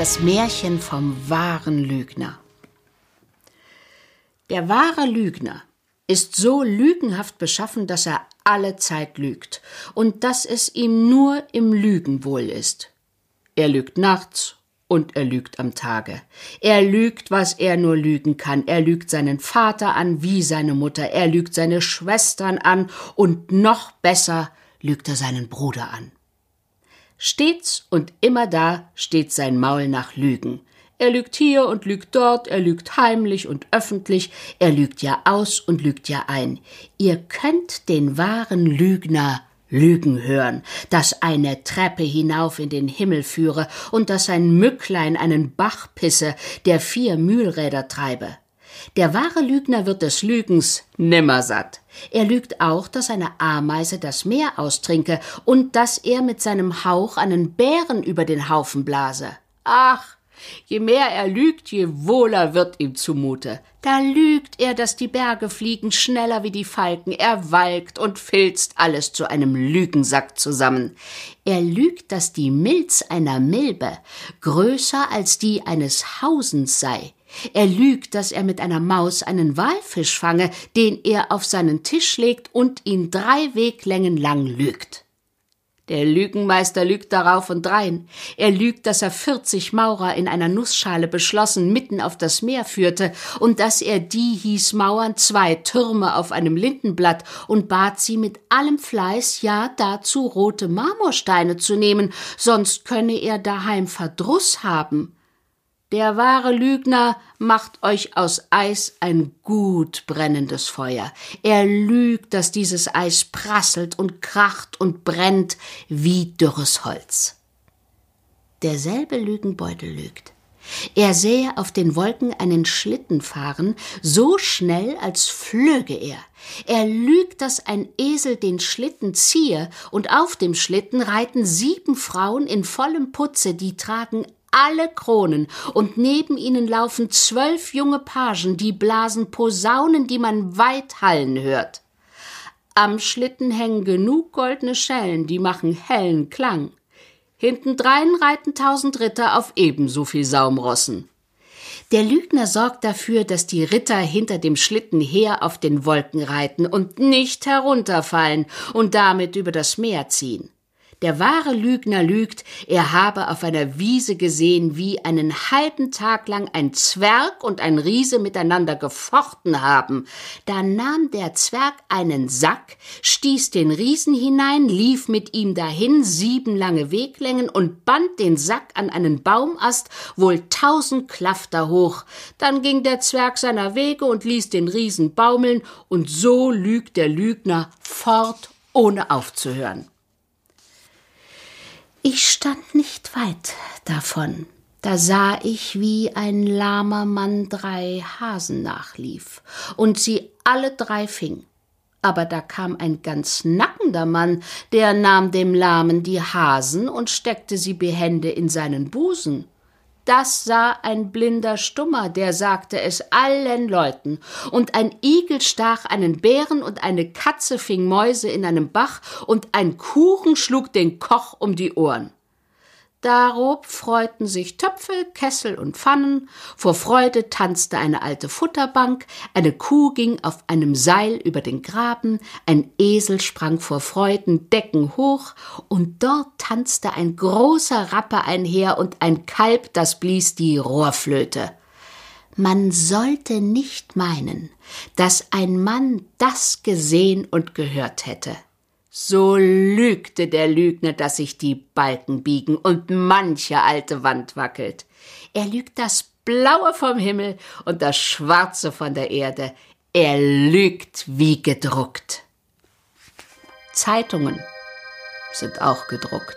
Das Märchen vom wahren Lügner. Der wahre Lügner ist so lügenhaft beschaffen, dass er alle Zeit lügt und dass es ihm nur im Lügen wohl ist. Er lügt nachts und er lügt am Tage. Er lügt, was er nur lügen kann. Er lügt seinen Vater an wie seine Mutter. Er lügt seine Schwestern an und noch besser lügt er seinen Bruder an. Stets und immer da steht sein Maul nach Lügen. Er lügt hier und lügt dort, er lügt heimlich und öffentlich, er lügt ja aus und lügt ja ein. Ihr könnt den wahren Lügner Lügen hören, dass eine Treppe hinauf in den Himmel führe und dass ein Mücklein einen Bach pisse, der vier Mühlräder treibe. Der wahre Lügner wird des Lügens nimmer satt. Er lügt auch, dass eine Ameise das Meer austrinke und dass er mit seinem Hauch einen Bären über den Haufen blase. Ach, Je mehr er lügt, je wohler wird ihm zumute. Da lügt er, dass die Berge fliegen schneller wie die Falken, er walkt und filzt alles zu einem Lügensack zusammen. Er lügt, dass die Milz einer Milbe größer als die eines Hausens sei. Er lügt, dass er mit einer Maus einen Walfisch fange, den er auf seinen Tisch legt und ihn drei Weglängen lang lügt. Der Lügenmeister lügt darauf und drein. Er lügt, dass er vierzig Maurer in einer Nussschale beschlossen mitten auf das Meer führte und dass er die hieß Mauern zwei Türme auf einem Lindenblatt und bat sie mit allem Fleiß, ja dazu rote Marmorsteine zu nehmen, sonst könne er daheim Verdruss haben. Der wahre Lügner macht euch aus Eis ein gut brennendes Feuer. Er lügt, dass dieses Eis prasselt und kracht und brennt wie dürres Holz. Derselbe Lügenbeutel lügt. Er sähe auf den Wolken einen Schlitten fahren, so schnell, als flöge er. Er lügt, dass ein Esel den Schlitten ziehe, und auf dem Schlitten reiten sieben Frauen in vollem Putze, die tragen alle Kronen, und neben ihnen laufen zwölf junge Pagen, die blasen Posaunen, die man weit hallen hört. Am Schlitten hängen genug goldene Schellen, die machen hellen Klang. Hintendrein reiten tausend Ritter auf ebenso viel Saumrossen. Der Lügner sorgt dafür, dass die Ritter hinter dem Schlitten her auf den Wolken reiten und nicht herunterfallen und damit über das Meer ziehen. Der wahre Lügner lügt, er habe auf einer Wiese gesehen, wie einen halben Tag lang ein Zwerg und ein Riese miteinander gefochten haben. Da nahm der Zwerg einen Sack, stieß den Riesen hinein, lief mit ihm dahin sieben lange Weglängen und band den Sack an einen Baumast wohl tausend Klafter hoch. Dann ging der Zwerg seiner Wege und ließ den Riesen baumeln, und so lügt der Lügner fort, ohne aufzuhören. Ich stand nicht weit davon. Da sah ich, wie ein lahmer Mann drei Hasen nachlief und sie alle drei fing. Aber da kam ein ganz nackender Mann, der nahm dem Lahmen die Hasen und steckte sie behende in seinen Busen. Das sah ein blinder Stummer, der sagte es allen Leuten. Und ein Igel stach einen Bären und eine Katze fing Mäuse in einem Bach und ein Kuchen schlug den Koch um die Ohren. Darob freuten sich Töpfe, Kessel und Pfannen, vor Freude tanzte eine alte Futterbank, eine Kuh ging auf einem Seil über den Graben, ein Esel sprang vor Freuden Decken hoch, und dort tanzte ein großer Rappe einher und ein Kalb, das blies die Rohrflöte. Man sollte nicht meinen, dass ein Mann das gesehen und gehört hätte. So lügte der Lügner, dass sich die Balken biegen und manche alte Wand wackelt. Er lügt das Blaue vom Himmel und das Schwarze von der Erde. Er lügt wie gedruckt. Zeitungen sind auch gedruckt.